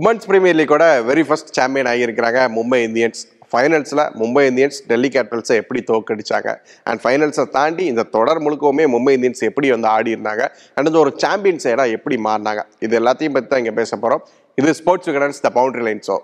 Women's premier லீக்கோட very first champion ஆகியிருக்கிறாங்க. Mumbai Indians. ஃபைனல்ஸில் மும்பை இந்தியன்ஸ் டெல்லி கேபிட்டல்ஸை எப்படி தோக்கடிச்சாங்க அண்ட் ஃபைனல்ஸை தாண்டி இந்த தொடர் முழுக்கவுமே மும்பை இந்தியன்ஸ் எப்படி வந்து ஆடி இருந்தாங்க? அண்ட் ஒரு சாம்பியன் சைடாக எப்படி மாறினாங்க? இது எல்லாத்தையும் பற்றி தான் இங்கே பேச போகிறோம் இது sports Vikatan's the boundary line show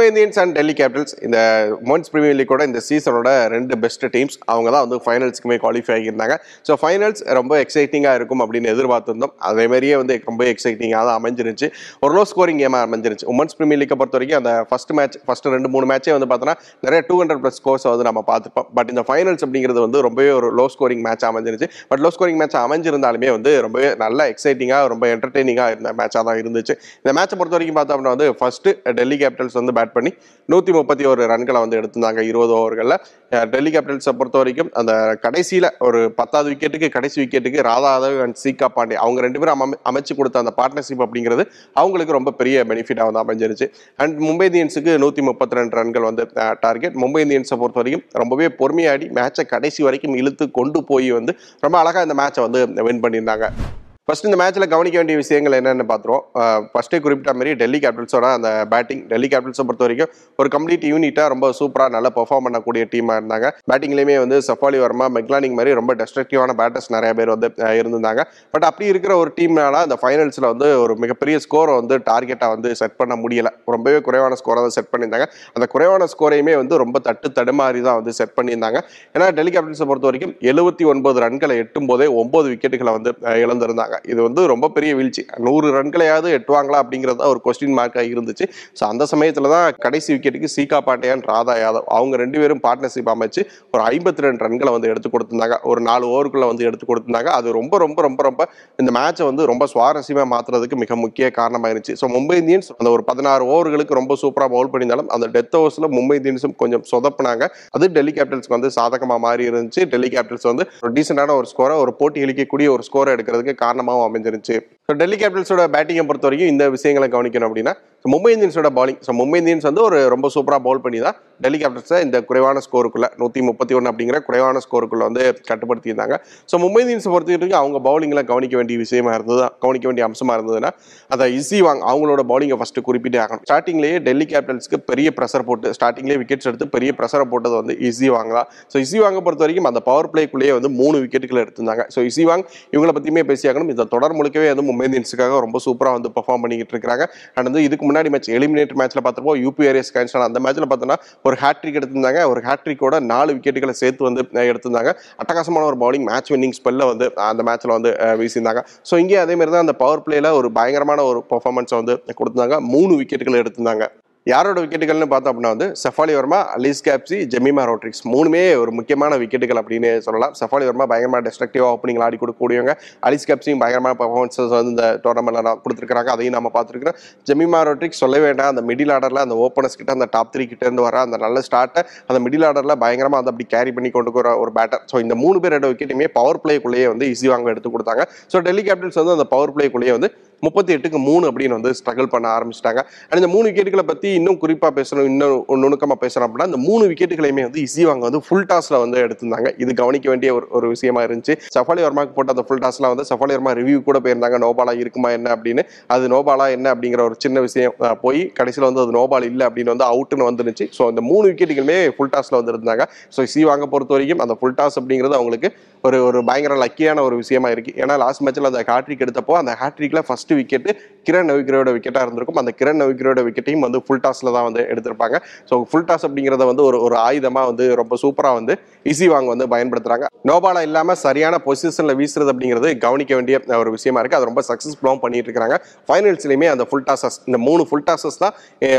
Mumbai Indians and Delhi Capitals இந்த உமன்ஸ் பிரீமியர் லீக்கோட இந்த சீசனோட ரெண்டு பெஸ்ட் டீம்ஸ் அவங்க தான் வந்து ஃபைனல்ஸ்க்குமே குவாலிஃபை ஆகியிருந்தாங்க. ஸோ ஃபைனல்ஸ் ரொம்ப எக்ஸைட்டிங்காக இருக்கும் அப்படின்னு எதிர்பார்த்திருந்தோம். அதே மாதிரியே வந்து ரொம்ப எக்ஸைட்டிங்காக தான் அமைஞ்சிருச்சு ஒரு லோ ஸ்கோரிங் கேமாக அமைஞ்சிருச்சு உமன்ஸ் பிரீமியர் லீக்கை பொறுத்த வரைக்கும் அந்த ஃபர்ஸ்ட் மேட்ச் ஃபஸ்ட் ரெண்டு மூணு மேட்சே வந்து பார்த்தோன்னா நிறைய டூ ஹண்ட்ரட் ப்ளஸ் ஸ்கோர்ஸ் வந்து நம்ம பார்த்துப்போம் பட் இந்த ஃபைனல்ஸ் அப்படிங்கிறது வந்து ரொம்பவே ஒரு லோ ஸ்கோரிங் மேட்ச் அமைஞ்சிருச்சு பட் லோ ஸ்கோரிங் மேட்ச் அமைஞ்சிருந்தாலுமே வந்து ரொம்பவே நல்ல எக்ஸைட்டிங்காக ரொம்ப என்டர்டெய்னிங்காக இருந்த மேட்சாக தான் இருந்துச்சு. இந்த மேட்சை பொறுத்த வரைக்கும் பார்த்தோம் அப்படின்னா வந்து ஃபஸ்ட்டு டெல்லி கேபிட்டல்ஸ் வந்து பேட் பண்ணி நூற்றி முப்பத்தி ஒரு ரன்களை வந்து எடுத்திருந்தாங்க இருபது ஓவர்களில். டெல்லி கேபிட்டல்ஸை பொறுத்த வரைக்கும் அந்த கடைசியில் ஒரு பத்தாவது விக்கெட்டுக்கு கடைசி விக்கெட்டுக்கு ராதாதவ் அண்ட் சீகா பாண்டே அவங்க ரெண்டு பேரும் அமை அமைச்சு கொடுத்த அந்த பார்ட்னர்ஷிப் அப்படிங்கிறது அவங்களுக்கு ரொம்ப பெரிய பெனிஃபிட்டாக வந்து அமைஞ்சிருச்சு. அண்ட் மும்பை இந்தியன்ஸுக்கு நூற்றி முப்பத்தி ரெண்டு ரன்கள் வந்து டார்கெட் மும்பை இந்தியன்ஸை பொறுத்த வரைக்கும் ரொம்பவே பொறுமையாடி மேட்சை கடைசி வரைக்கும் இழுத்து கொண்டு போய் வந்து ரொம்ப அழகாக இந்த மேட்சை வந்து வின் பண்ணியிருந்தாங்க. ஃபர்ஸ்ட் இந்த மேட்ச்ல கவனிக்க வேண்டிய விஷயங்கள் என்னென்னு பார்த்துருவோம் ஃபர்ஸ்டே குறிப்பிட்ட மாதிரி டெல்லி கேபிட்டல்ஸோட அந்த பேட்டிங் டெல்லி கேபிட்டல்ஸை பொறுத்த வரைக்கும் ஒரு கம்ப்ளீட் யூனிட்டாக ரொம்ப சூப்பராக நல்லா பெர்ஃபார்ம் பண்ணக்கூடிய டீமாக இருந்தாங்க. பேட்டிங்லேயுமே வந்து சஃபாலி வர்மா மெக்லானிங் மாதிரி ரொம்ப டெஸ்ட்ரக்டிவான பேட்டர்ஸ் நிறைய பேர் வந்து இருந்திருந்தாங்க. பட் அப்படி இருக்கிற ஒரு டீம்னால அந்த ஃபைனல்ஸில் வந்து ஒரு மிகப்பெரிய ஸ்கோரை வந்து டார்கெட்டாக வந்து செட் பண்ண முடியலை. ரொம்பவே குறைவான ஸ்கோரை தான் செட் பண்ணியிருந்தாங்க. அந்த குறைவான ஸ்கோரையுமே வந்து ரொம்ப தட்டு தடுமாறி தான் வந்து செட் பண்ணியிருந்தாங்க. ஏன்னா டெல்லி கேபிட்டல்ஸை பொறுத்த வரைக்கும் எழுபத்தி ஒன்பது ரன்களை எட்டும் போதே ஒன்பது விக்கெட்டுகளை வந்து இழந்திருந்தாங்க. இது வந்து ரொம்ப பெரிய வீழ்ச்சி. நூறு ரன்களையாவது எட்டுவாங்களா அப்படிங்கிறது தான் ஒரு கொஸ்டின் மார்க்காக இருந்துச்சு. ஸோ அந்த சமயத்தில் தான் கடைசி விக்கெட்டுக்கு சீகா பாண்டியான் ராதா யாதவ் அவங்க ரெண்டு பேரும் பார்ட்னர்ஷிப் அமைச்சு ஒரு ஐம்பத்தி ரெண்டு ரன்களை வந்து எடுத்து கொடுத்துருந்தாங்க. ஒரு நாலு ஓவருக்குள்ளே வந்து எடுத்து கொடுத்துருந்தாங்க. அது ரொம்ப ரொம்ப ரொம்ப ரொம்ப இந்த மேட்சை வந்து ரொம்ப சுவாரஸ்யமாக மாற்றுறதுக்கு மிக முக்கிய காரணமாக இருந்துச்சு ஸோ மும்பை இந்தியன்ஸ் அந்த ஒரு பதினாறு ஓவர்களுக்கு ரொம்ப சூப்பராக பவுல் பண்ணியிருந்தாலும் அந்த டெத் ஓவர்ஸில் மும்பை இந்தியன்ஸும் கொஞ்சம் சொதப்பினாங்க. அது டெல்லி கேபிட்டல்ஸ்க்கு வந்து சாதகமாக மாறி இருந்துச்சு டெல்லி கேபிட்டல்ஸ் வந்து ஒரு டீசெண்டான ஒரு ஸ்கோரை ஒரு போட்டி அளிக்கக்கூடிய ஒரு ஸ்கோரை எடுக்கிறதுக்கு காரணமாக ஆட்டமாகவும் அமைஞ்சிருச்சு ஸோ டெல்லி கேபிட்டல்ஸோட பேட்டிங்கை பொறுத்த வரைக்கும் இந்த விஷயங்களை கவனிக்கணும் அப்படின்னா ஸோ மும்பை இந்தியன்ஸோட பாலிங் ஸோ மும்பை இந்தியன்ஸ் வந்து ஒரு ரொம்ப சூப்பராக பவுல் பண்ணி தான் டெல்லி கேபிட்டல்ஸை இந்த குறைவான ஸ்கோருக்குள்ள நூற்றி முப்பத்தி ஒன்று அப்படிங்கிற குறைவான ஸ்கோருக்குள்ள வந்து கட்டுப்படுத்தியிருந்தாங்க. ஸோ மும்பை இந்தியன்ஸை பொறுத்த வரைக்கும் அவங்க பவுலிங்கில் கவனிக்க வேண்டிய விஷயமா இருந்தது கவனிக்க வேண்டிய அம்சமாக இருந்ததுன்னா அதை இசி வாங்க அவங்களோட பவுலிங்கை ஃபஸ்ட்டு குறிப்பிட்டே ஆகணும். ஸ்டார்டிங்லேயே டெல்லி கேபிட்டல்ஸ்க்கு பெரிய ப்ரெஷர் போட்டு ஸ்டார்டிங்லேயே விக்கெட்ஸ் எடுத்து பெரிய ப்ரெஷரை போட்டது வந்து இசி வாங்க தான் ஸோ இசி வாங்க பொறுத்த வரைக்கும் அந்த பவர் பிளேக்குள்ளேயே வந்து மூணு விக்கெட்டுகளை எடுத்திருந்தாங்க. ஸோ இசி வாங் இவங்களை பற்றியுமே பேசியாகணும். இந்த தொடர் முழுக்கவே வந்து மும்பை இந்தியன்ஸுக்காக ரொம்ப சூப்பராக வந்து பெர்ஃபார்ம் பண்ணிக்கிட்டு இருக்காங்க அண்ட் வந்து இதுக்கு முன்னாடி மேட்ச் எலிமினேட் மேட்ச்சில் பார்த்துருப்போம் யூபிஆர்எஸ் கேன்சல் அந்த மேட்ச்சில் பார்த்தோன்னா ஒரு ஹேட்ரிக் எடுத்திருந்தாங்க. ஒரு ஹேட்ரிக்கோட நாலு விக்கெட்டுகளை சேர்த்து வந்து எடுத்திருந்தாங்க. அட்டகாசமான ஒரு பவுலிங் மேட்ச் வின்னிங் ஸ்பெல்ல வந்து அந்த மேட்ச்ல வந்து வீசியிருந்தாங்க. ஸோ இங்கே அதே மாதிரி தான் அந்த பவர் பிளேல ஒரு பயங்கரமான ஒரு பெர்ஃபார்மன்ஸை வந்து கொடுத்திருந்தாங்க. மூணு விக்கெட்டுகள் எடுத்திருந்தாங்க. யாரோட விக்கெட்டுகள்னு பார்த்தோம் அப்படின்னா வந்து சஃபாலி வர்மா அலிஸ் கேப்சி ஜெமிமா ரோட்ரிக்ஸ் மூணுமே ஒரு முக்கியமான விக்கெட்டுகள் அப்படின்னு சொல்லலாம். சஃபாலி வர்மா பயங்கரமாக டெஸ்ட்ரக்டிவாக ஓப்பனிங் ஆடி கொடுக்கக்கூடியவங்க. அலிஸ் கேப்சியும் பயங்கரமான பர்ஃபார்மன்ஸஸ் வந்து இந்த டோர்னமெண்ட்டில் கொடுத்துருக்காங்க அதையும் நம்ம பார்த்துருக்கோம் ஜெமிமா ரோட்ரிக்ஸ் சொல்ல வேண்டாம். அந்த மிடில் ஆர்டரில் அந்த ஓப்பனர்ஸ் கிட்ட அந்த டாப் த்ரீ கிட்டேருந்து வர அந்த நல்ல ஸ்டார்ட்டை அந்த மிடில் ஆர்டரில் பயங்கரமாக அதை அப்படி கேரி பண்ணி கொண்டு போகிற ஒரு பேட்டர் ஸோ இந்த மூணு பேரோட விக்கெட்டுமே பவர் பிளேக்குள்ளேயே வந்து ஈஸி வாங்க எடுத்து கொடுத்தாங்க. ஸோ டெல்லி கேபிட்டல்ஸ் வந்து அந்த பவர் பிளேக்குள்ளேயே வந்து முப்பத்தி எட்டுக்கு மூணு அப்படின்னு வந்து ஸ்ட்ரகிள் பண்ண ஆரம்பிச்சிட்டாங்க. அண்ட் இந்த மூணு விக்கெட்டுகளை பற்றி இன்னும் குறிப்பாக பேசணும் இன்னும் நுணுக்கமாக பேசணும் அப்படின்னா இந்த மூணு விக்கெட்டுகளையுமே வந்து இசிவாங்க வாங்க வந்து ஃபுல் டாஸில் வந்து எடுத்திருந்தாங்க. இது கவனிக்க வேண்டிய ஒரு ஒரு விஷயமா இருந்துச்சு. சஃபாலி வர்மாக்கு போட்ட அந்த ஃபுல் டாஸ்லாம் வந்து சஃபாலி வர்மா ரிவ்யூ கூட போயிருந்தாங்க நோபாலா இருக்குமா என்ன அப்படின்னு. அது நோபாலா என்ன அப்படிங்கிற ஒரு சின்ன விஷயம் போய் கடைசியில் வந்து அது நோபால் இல்லை அப்படின்னு வந்து அவுட்டுன்னு வந்துருச்சு ஸோ அந்த மூணு விக்கெட்டுகளுமே ஃபுல் டாஸில் வந்து இருந்தாங்க. ஸோ இசிவாங்க பொறுத்த வரைக்கும் அந்த ஃபுல் டாஸ் அப்படிங்கிறது அவங்களுக்கு ஒரு ஒரு பயங்கர லக்கியான ஒரு விஷயமா இருக்கு. ஏன்னா லாஸ்ட் மேட்ச்ல அந்த ஹேட்ரிக் எடுத்தப்போ அந்த ஹேட்ரிக்ல ஃபர்ஸ்ட் விக்கெட் கிரண் நவிக்ரோட விக்கெட்டா இருந்திருக்கும். அந்த கிரண் நவிக்ரோட விக்கெட்டையும் வந்து ஃபுல் டாஸ்ல தான் வந்து எடுத்திருப்பாங்க. ஸோ ஃபுல் டாஸ் அப்படிங்கிறத வந்து ஒரு ஒரு ஆயுதமா வந்து ரொம்ப சூப்பரா வந்து இசி வாங்க வந்து பயன்படுத்துறாங்க. நோபாலா இல்லாம சரியான பொசிஷன்ல வீசுறது அப்படிங்கிறது கவனிக்க வேண்டிய ஒரு விஷயமா இருக்கு. அது ரொம்ப சக்சஸ்ஃபுல்லாகவும் பண்ணிட்டு இருக்காங்க. ஃபைனல்ஸ்லயுமே அந்த ஃபுல் டாசஸ் இந்த மூணு ஃபுல் டாசஸ் தான்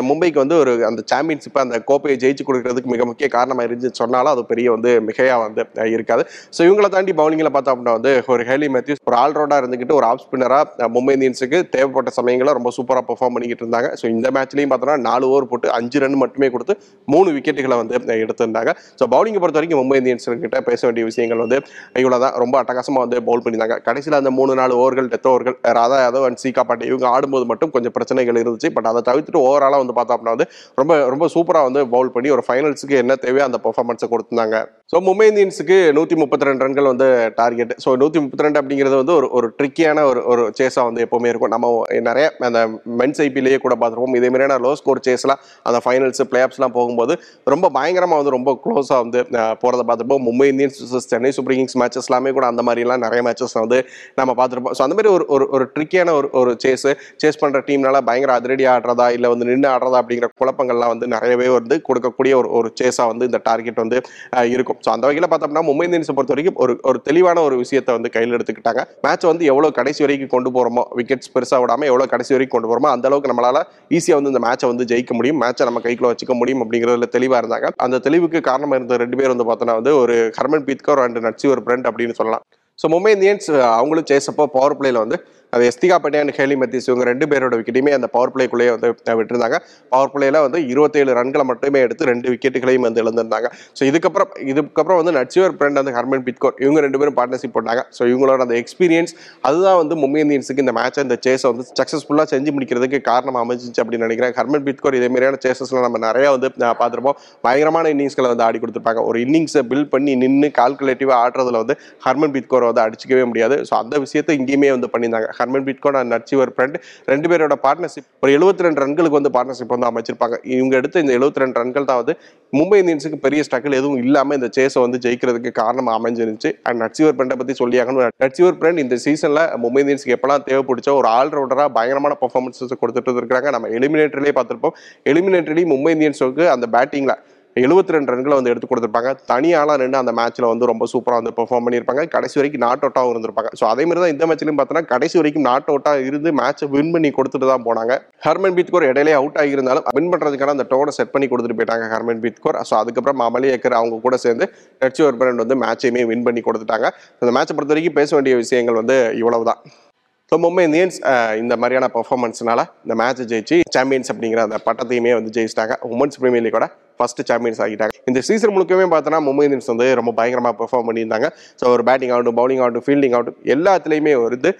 மும்பைக்கு வந்து ஒரு அந்த சாம்பியன்ஷிப் அந்த கோப்பையை ஜெயிச்சு கொடுக்கறதுக்கு மிக முக்கிய காரணமா இருந்துச்சு சொன்னாலும் அது பெரிய வந்து மிகையா வந்து இருக்காது. ஸோ இவங்களை தாண்டி பவுலிங்கில் பார்த்தோம் அப்படின்னா வந்து ஒரு ஹெலி மேத்யூஸ் ஒரு ஆல்ரவுண்டாக இருந்துக்கிட்டு ஒரு ஆஃப் ஸ்பின்னராக மும்பை இந்தியன்ஸுக்கு தேவைப்பட்ட சமயங்களில் ரொம்ப சூப்பராக பெர்ஃபார்ம் பண்ணிக்கிட்டு இருந்தாங்க. ஸோ இந்த மேட்ச்லையும் பார்த்தோன்னா நாலு ஓவர் போட்டு அஞ்சு ரன் மட்டுமே கொடுத்து மூணு விக்கெட்டுகளை வந்து எடுத்திருந்தாங்க. ஸோ பவுலிங்கை பொறுத்த வரைக்கும் மும்பை இந்தியன்ஸ்கிட்ட பேச வேண்டிய விஷயங்கள் வந்து இவ்வளோ தான் ரொம்ப அட்டகாசமாக வந்து பவுல் பண்ணியிருந்தாங்க. கடைசியில் அந்த மூணு நாலு ஓவர்கள் டெத் ஓவர்கள் ராதா யாதவ் அண்ட் சீகா பாண்டே இவங்க ஆடும்போது மட்டும் கொஞ்சம் பிரச்சனைகள் இருந்துச்சு. பட் அதை தவிர்த்துட்டு ஓவராலாக வந்து பார்த்தோம் அப்படின்னா வந்து ரொம்ப ரொம்ப சூப்பராக வந்து பவுல் பண்ணி ஒரு ஃபைனல்ஸுக்கு என்ன தேவையோ அந்த பெர்ஃபார்மன்ஸை கொடுத்துருந்தாங்க. ஸோ மும்பை இந்தியன்ஸுக்கு நூற்றி முப்பத்தி ரெண்டு ரன்கள் ரன்கள் வந்து டார்கெட் ஸோ நூற்றி முப்பத்தி ரெண்டு அப்படிங்கிறது வந்து ஒரு ஒரு ட்ரிக்கியான ஒரு ஒரு சேஸாக வந்து எப்போவுமே இருக்கும். நம்ம நிறைய அந்த மென்ஸ் ஐபிலேயே கூட பார்த்துருப்போம். இதே மாதிரியான லோ ஸ்கோர் சேஸ்லாம் அந்த ஃபைனல்ஸ் பிளே ஆஃப்ஸ்லாம் போகும்போது ரொம்ப பயங்கரமாக வந்து ரொம்ப க்ளோஸாக வந்து போகிறத பார்த்துருப்போம். Mumbai Indians Chennai Super Kings matches எல்லாமே கூட அந்த மாதிரிலாம் நிறைய மேட்சஸ் வந்து நம்ம பார்த்துருப்போம். ஸோ அந்த மாதிரி ஒரு ஒரு ஒரு ட்ரிக்கியான ஒரு ஒரு சேஸ் சேஸ் பண்ணுற டீம்னால பயங்கர அதிரடி ஆடுறதா இல்லை வந்து நின்று ஆடுறதா அப்படிங்கிற குழப்பங்கள்லாம் வந்து நிறையவே வந்து கொடுக்கக்கூடிய ஒரு ஒரு சேஸாக வந்து இந்த டார்கெட் வந்து இருக்கும். ஸோ அந்த வகையில் பார்த்தோம்னா மும்பை இந்தியன்ஸை பொறுத்த வரைக்கும் ஒரு ஒரு தெளிவான ஒரு விஷயத்தை வந்து கையில் எடுத்துக்கிட்டாங்க. மேட்ச் வந்து எவ்வளோ கடைசி வரைக்கும் கொண்டு போகிறோமோ விக்கெட்ஸ் பெருசாக விடாமல் எவ்வளோ கடைசி வரைக்கும் கொண்டு போகிறோமோ அந்த அளவுக்கு நம்மளால ஈஸியாக வந்து இந்த மேட்சை வந்து ஜெயிக்க முடியும். மேட்சை நம்ம கைக்குள்ள வச்சுக்க முடியும் அப்படிங்கிறதுல தெளிவாக இருந்தாங்க. அந்த தெளிவுக்கு காரணமாக இருந்த ரெண்டு பேர் வந்து பார்த்தோன்னா வந்து ஒரு ஹர்மன் பீத்கர் அண்ட் நட்சிவர் பிரண்ட் அப்படின்னு சொல்லலாம். ஸோ மும்பை இந்தியன்ஸ் அவங்களும் சேஸப்போ பவர் பிளேயில் வந்து அது எஸ்திகா பட்டியான் ஹேலி மெத்திஸ் இவங்க ரெண்டு பேரோட விக்கெட்டுமே அந்த பவர் பிளேக்குள்ளேயே வந்து விட்டுருந்தாங்க. பவர் பிளேல வந்து இருபத்தேழு ரன்களை மட்டுமே எடுத்து ரெண்டு விக்கெட்டுகளையும் வந்து இழந்திருந்தாங்க. ஸோ இதுக்கப்புறம் இதுக்கப்புறம் வந்து நட்சிவர் பிரண்ட் வந்து ஹர்மன் பித்கோர். இவங்க ரெண்டு பேரும் பார்ட்னர்ஷிப் பண்ணாங்க ஸோ இவங்களோட அந்த எக்ஸ்பீரியன்ஸ் அதுதான் வந்து மும்பை இந்தியன்ஸுக்கு இந்த மேட்சை இந்த சேஸை வந்து சக்ஸஸ்ஃபுல்லாக செஞ்சு முடிக்கிறதுக்கு காரணம் அமைஞ்சிச்சு அப்படின்னு நினைக்கிறேன். ஹர்மன் பித்கோர் இதே மாதிரியான சேசஸ்ல நம்ம நிறைய வந்து பார்த்துருப்போம். பயங்கரமான இன்னிங்ஸ்களை வந்து ஆடி கொடுத்துருப்பாங்க. ஒரு இன்னிங்ஸை பில்ட் பண்ணி நின்று கால்குலேட்டிவாக ஆடுறதுல வந்து ஹர்மன் பிட்கோரை வந்து அடிச்சிக்கவே முடியாது. ஸோ அந்த விஷயத்தை இங்கேயுமே வந்து பண்ணியிருந்தாங்க. ஹர்மன் பிட்கோன் அண்ட் நட்சிவர் ஃப்ரெண்ட் ரெண்டு பேரோட பார்ட்னர்ஷிப் ஒரு 72 ரெண்டு ரன்களுக்கு வந்து பார்ட்னர்ஷிப் வந்து அமைச்சிருப்பாங்க. இவங்க எடுத்த இந்த 72 ரெண்டு ரன்கள் தான் வந்து மும்பை இந்தியன்ஸுக்கு பெரிய ஸ்ட்ரகிள் எதுவும் இல்லாமல் இந்த சேஸை வந்து ஜெயிக்கிறதுக்கு காரணம் அமைஞ்சிருந்துச்சு. அண்ட் நட்சிவர் ஃப்ரெண்டை பற்றி சொல்லியாகணும் நட்சிவர் ஃப்ரெண்ட் இந்த சீசனில் மும்பை இந்தியன்ஸுக்கு எப்பெல்லாம் தேவைப்பிடிச்ச ஒரு ஆல்ரவுண்டராக பயங்கரமான பர்ஃபார்மன்ஸஸ் கொடுத்துட்டு இருக்காங்க நம்ம எலிமினேட்டர்லேயே பார்த்துருப்போம். எலிமினேட்டர்லேயும் மும்பை இந்தியன்ஸுக்கு அந்த பேட்டிங்கில் 72 ரெண்டு ரன்களை வந்து எடுத்து கொடுத்துருப்பாங்க. தனியாலாம் நின்று அந்த மேட்ச்சில் வந்து ரொம்ப சூப்பராக வந்து பெர்ஃபார்ம் பண்ணியிருப்பாங்க. கடைசி வரைக்கும் நாட் அவுட்டாகவும் இருந்திருப்பாங்க. ஸோ அதே மாதிரி தான் இந்த மேட்ச்லையும் பார்த்தோன்னா கடைசி வரைக்கும் நாட் அவுட்டாக இருந்து மேட்ச்சை வின் பண்ணி கொடுத்துட்டு தான் போனாங்க. ஹர்மன் பீத்கோர் இடையிலே அவுட் ஆகியிருந்தாலும் வின் பண்ணுறதுக்கான அந்த டோனை செட் பண்ணி கொடுத்துட்டு போயிட்டாங்க ஹர்மன் பீத்கோர். ஸோ அதுக்கப்புறம் அமலி ஏக்கர் அவங்க கூட சேர்ந்து டச்சு ஒர்பரன் வந்து மேட்சையுமே வின் பண்ணி கொடுத்துட்டாங்க. அந்த மேட்சை பொறுத்த வரைக்கும் பேச வேண்டிய விஷயங்கள் வந்து இவ்வளவு தான் ஸோ மும்பை இந்தியன்ஸ் இந்த மாதிரியான பர்ஃபார்மன்ஸ்னால இந்த மேட்சை ஜெயிச்சு சாம்பியன்ஸ் அப்படிங்கிற அந்த பட்டத்தையுமே வந்து ஜெயிச்சிட்டாங்க. உமன்ஸ் பிரீமியர் லீக்கோட ஃபர்ஸ்ட் சாம்பியன்ஸ் ஆகிட்டாங்க இந்த சீசன் முழுக்கவே பார்த்தோன்னா மும்பை இந்தியன்ஸ் வந்து ரொம்ப பயங்கரமாக பெர்ஃபார்ம் பண்ணியிருந்தாங்க. ஸோ ஒரு பேட்டிங் ஆகட்டும் பவுலிங் ஆகட்டும் ஃபீல்டிங் ஆகட்டும் எல்லாத்துலேயுமே வருது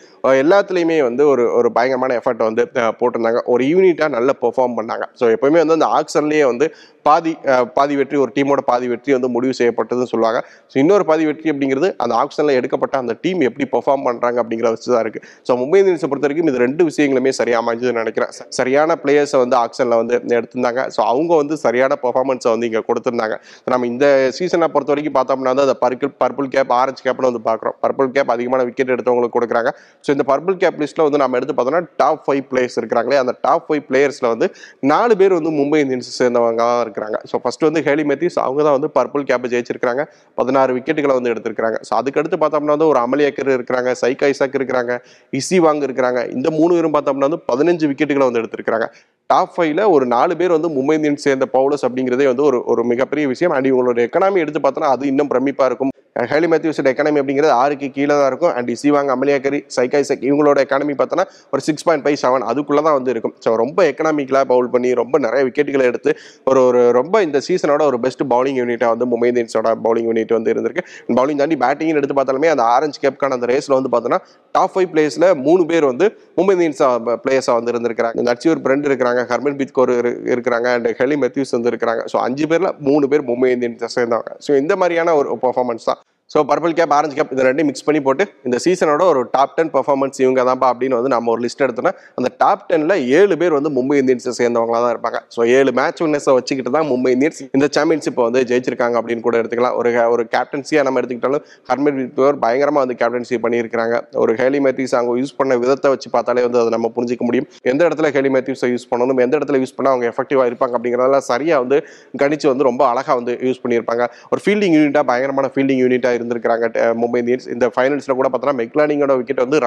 எல்லாத்துலேயுமே வந்து ஒரு ஒரு பயங்கரமான எஃபர்ட் வந்து போட்டிருந்தாங்க. ஒரு யூனிட்டாக நல்லா பெர்ஃபார்ம் பண்ணாங்க. ஸோ எப்போயுமே வந்து அந்த ஆக்ஷன்லேயே வந்து பாதி பாதி வெற்றி ஒரு டீமோட பாதி வெற்றி வந்து முடிவு செய்யப்பட்டதுன்னு சொல்லுவாங்க. ஸோ இன்னொரு பாதி வெற்றி அப்படிங்கிறது அந்த ஆக்ஷனில் எடுக்கப்பட்ட அந்த டீம் எப்படி பெர்ஃபார்ம் பண்ணுறாங்க அப்படிங்கிற வச்சு தான் இருக்குது ஸோ மும்பை இந்தியன்ஸை பொறுத்த வரைக்கும் இது ரெண்டு விஷயங்களுமே சரியாக அமைஞ்சதுன்னு நினைக்கிறேன். சரியான பிளேயர்ஸை வந்து ஆக்ஷனில் வந்து எடுத்திருந்தாங்க. ஸோ அவங்க வந்து சரியான பெர்ஃபார்மன்ஸை வந்து இங்கே கொடுத்துருந்தாங்க. நம்ம இந்த சீசனை பொறுத்த வரைக்கும் பார்த்தோம்னா வந்து அந்த பர்பிள் பர்பிள் கேப் ஆரஞ்சு கேப்னு வந்து பார்க்குறோம். பர்பிள் கேப் அதிகமான விக்கெட் எடுத்தவங்களுக்கு கொடுக்குறாங்க. ஸோ இந்த பர்பிள் கேப் லிஸ்ட்டில் வந்து நம்ம எடுத்து பார்த்தோம்னா டாப் ஃபைவ் பிளேயர்ஸ் இருக்கிறாங்களே. அந்த டாப் ஃபைவ் பிளேயர்ஸில் வந்து நாலு பேர் வந்து மும்பை இந்தியன்ஸ் சேர்ந்தவங்க இருக்கிறாங்க. ஸோ ஃபஸ்ட்டு வந்து ஹேலி மெத்திஸ் அவங்க தான் வந்து பர்பிள் கேப் ஜெயிச்சிருக்காங்க பதினாறு விக்கெட்டுகளை வந்து எடுத்திருக்காங்க ஸோ அதுக்கடுத்து பார்த்தோம்னா வந்து ஒரு அமலியக்கர் இருக்கிறாங்க சைக் ஐசாக் இருக்கிறாங்க இசி வாங்க இருக்கிறாங்க. இந்த மூணு பேரும் பார்த்தோம்னா வந்து பதினஞ்சு விக்கெட்டுகளை வந்து எடுத்திருக்காங்க டாப் ஃபைவ்ல ஒரு நாலு பேர் வந்து மும்பை இந்தியன்ஸ் சேர்ந்த பவுலர்ஸ் அப்படிங்கிறதே வந்து ஒரு ஒரு மிகப்பெரிய விஷயம். அண்ட் இவங்களோட எக்கனாமி எடுத்து பார்த்தோன்னா அது இன்னும் பிரமிப்பாக இருக்கும். ஹேலி மேத்யூஸோட எக்கானமி அப்படிங்கிறது ஆறுக்கு கீழே தான் இருக்கும். அண்ட் சிவாங் அமலியாக்கரி சைக்காய்சக் இவங்களோட எக்கனமி பார்த்தோன்னா ஒரு சிக்ஸ் பாயிண்ட் ஃபைவ் செவன் அதுக்குள்ளே தான் வந்து இருக்கும். ஸோ ரொம்ப எக்கனாமிக்கலாக பவுல் பண்ணி ரொம்ப நிறைய விக்கெட்டுகளை எடுத்து ஒரு ஒரு ரொம்ப இந்த சீசனோட ஒரு பெஸ்ட் பவுலிங் யூனிட்டாக வந்து மும்பை இந்தியன்ஸோட பவுலிங் யூனிட் வந்து இருந்திருக்கு. பவுலிங் தாண்டி பேட்டிங் எடுத்து பார்த்தாலுமே அந்த ஆரஞ்சு கேப்கான அந்த ரேஸில் வந்து பார்த்தோன்னா டாப் ஃபைவ் பிளேயர்ஸில் மூணு பேர் வந்து மும்பை இந்தியன்ஸ் பிளேயர்ஸாக வந்து இருந்திருக்கிறாங்க. நட்சியூர் பிரண்ட் இருக்கிறாங்க ஹர்மன் பித் கோர் இருக்கிறாங்க அண்ட் ஹெலி மெத்யூஸ் வந்து இருக்கிறாங்க. ஸோ அஞ்சு பேரில் மூணு பேர் மும்பை இந்தியன்ஸ் சேர்ந்தாங்க ஸோ இந்த மாதிரியான ஒரு பர்ஃபார்மன்ஸ் தான். So purple cap orange cap இது ரெண்டையும் மிக்ஸ் பண்ணி போட்டு இந்த சீசனோட ஒரு டாப் டென் பர்ஃபார்மன்ஸ் இவங்க தான்ப்பா அப்படின்னு வந்து நம்ம ஒரு லிஸ்ட் எடுத்தோம்னா அந்த டாப் டென்ல ஏழு பேர் வந்து மும்பை இந்தியன்ஸை சேர்ந்தவங்களா தான் இருப்பாங்க. ஸோ ஏழு மேட்ச் வின்னர்ஸை வச்சுக்கிட்டு தான் மும்பை இந்தியன்ஸ் இந்த சாம்பியன்ஷிப்பை வந்து ஜெயிச்சிருக்காங்க அப்படின்னு கூட எடுத்துக்கலாம். ஒரு ஒரு கேப்டன்சியாக நம்ம எடுத்துக்கிட்டாலும் ஹர்மன் பித்கோர் பயங்கரமாக வந்து கேப்டன்சி பண்ணியிருக்காங்க ஒரு ஹேலி மேத்யூஸ் அவங்க யூஸ் பண்ண விதத்தை வச்சு பார்த்தாலே வந்து அதை நம்ம புரிஞ்சிக்க முடியும். எந்த இடத்துல ஹேலி மேத்யூஸை யூஸ் பண்ணணும் எந்த இடத்துல யூஸ் பண்ணால் அவங்க எஃபெக்டிவாக இருப்பாங்க அப்படிங்கிறதெல்லாம் சரியாக வந்து கணிச்சு வந்து ரொம்ப அழகாக வந்து யூஸ் பண்ணியிருப்பாங்க. ஒரு ஃபீல்டிங் யூனிட்டாக பயங்கரமான ஃபீல்டிங் யூனிட்டாக இருந்திருக்கிறாங்க மும்பை இந்தியன்ஸ். இந்த ஃபைனல்ஸில் கூட பார்த்தோன்னா மெக்லானிங்கோட விக்கெட் வந்து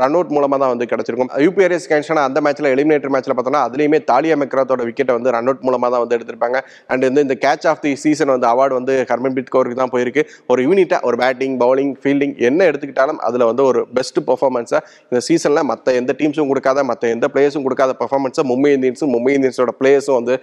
ரன் அவுட் மூலமாக தான் வந்து கிடச்சிருக்கும். யூபிஆர்எஸ் கேன்ஷன் அந்த மேட்ச்சில் எலிமினேட்டர் மேட்ச்சில் பார்த்தோன்னா அதுலேயுமே தாலியா மெக்ராத்தோட விக்கெட்டை வந்து ரன் அவுட் மூலமாக தான் வந்து எடுத்திருப்பாங்க. அண்ட் வந்து இந்த கேட்ச் ஆஃப் தி சீசன் வந்து அவார்டு வந்து ஹர்மன்பிரீத் கோருக்கு தான் போயிருக்கு. ஒரு யூனிட்டாக ஒரு பேட்டிங் பவுலிங் ஃபீல்டிங் என்ன எடுத்துக்கிட்டாலும் அதில் வந்து ஒரு பெஸ்ட் பர்ஃபார்மன்ஸை இந்த சீசனில் மற்ற எந்த டீம்ஸும் கொடுக்காத மற்ற எந்த பிளேயர்ஸும் கொடுக்காத பர்ஃபார்மன்ஸை மும்பை இந்தியன்ஸும் மும்பை இந்தியன்ஸோட பிளேயர்ஸும் வந்து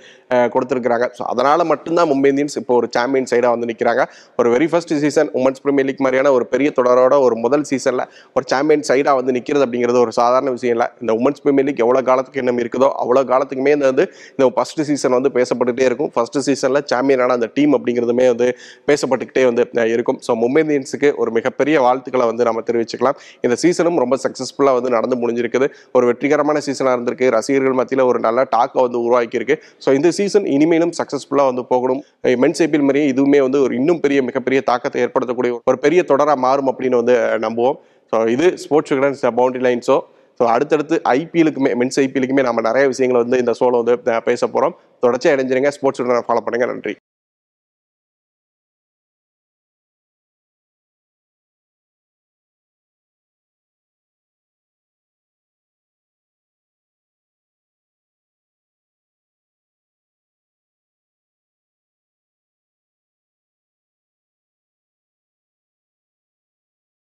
கொடுத்துருக்காங்க ஸோ அதனால் மட்டும்தான் மும்பை இந்தியன்ஸ் இப்போ ஒரு சாம்பியன் சைடாக வந்து நிற்கிறாங்க ஒரு very first season women's women's premier league மாதிரியான ஒரு பெரிய தொடரோட ஒரு முதல் சீசனில் ஒரு சாம்பியன் சைடாக வந்து நிற்கிறது அப்படிங்கிறது ஒரு சாதாரண விஷயம் இல்லை. இந்த உமன்ஸ் ப்ரீமியர் லீக் எவ்வளோ காலத்துக்கு இன்னும் இருக்குதோ அவ்வளோ காலத்துக்குமே இந்த வந்து இந்த ஃபர்ஸ்ட் சீசன் வந்து பேசப்பட்டுகிட்டே இருக்கும். ஃபர்ஸ்ட் சீசனில் சாம்பியனான அந்த டீம் அப்படிங்கிறதுமே வந்து பேசப்பட்டுக்கிட்டே வந்து இருக்கும். ஸோ மும்பை இந்தியன்ஸுக்கு ஒரு மிகப்பெரிய வாழ்த்துக்களை வந்து நம்ம தெரிவிச்சுக்கலாம். இந்த சீசனும் ரொம்ப சக்ஸஸ்ஃபுல்லாக வந்து நடந்து முடிஞ்சிருக்குது. ஒரு வெற்றிகரமான சீசனாக இருந்திருக்கு. ரசிகர்கள் மத்தியில் ஒரு நல்ல டாக்கை வந்து உருவாக்கியிருக்கு. ஸோ இந்த சீசன் இனிமேலும் சக்ஸஸ்ஃபுல்லாக வந்து போகணும். மென்ஸ் ஐபிஎல் மாதிரியே இதுவுமே வந்து ஒரு இன்னும் பெரிய மிகப்பெரிய தாக்கத்தை ஏற்படுத்தக்கூடிய ஒரு பெரிய தொடராக மாறும் அப்படின்னு வந்து நம்புவோம். ஸோ இது ஸ்போர்ட்ஸ் விகடன்ஸ் பவுண்டரி லைன்ஸோ ஸோ அடுத்தடுத்து ஐபிஎலுக்குமே மென்ஸ் ஐபிஎலுக்குமே நம்ம நிறைய விஷயங்களை வந்து இந்த ஷோவில் வந்து பேச போகிறோம் தொடர்ச்சியாக இணைஞ்சிருங்க. ஸ்போர்ட்ஸ் ஃபாலோ பண்ணுங்க. நன்றி.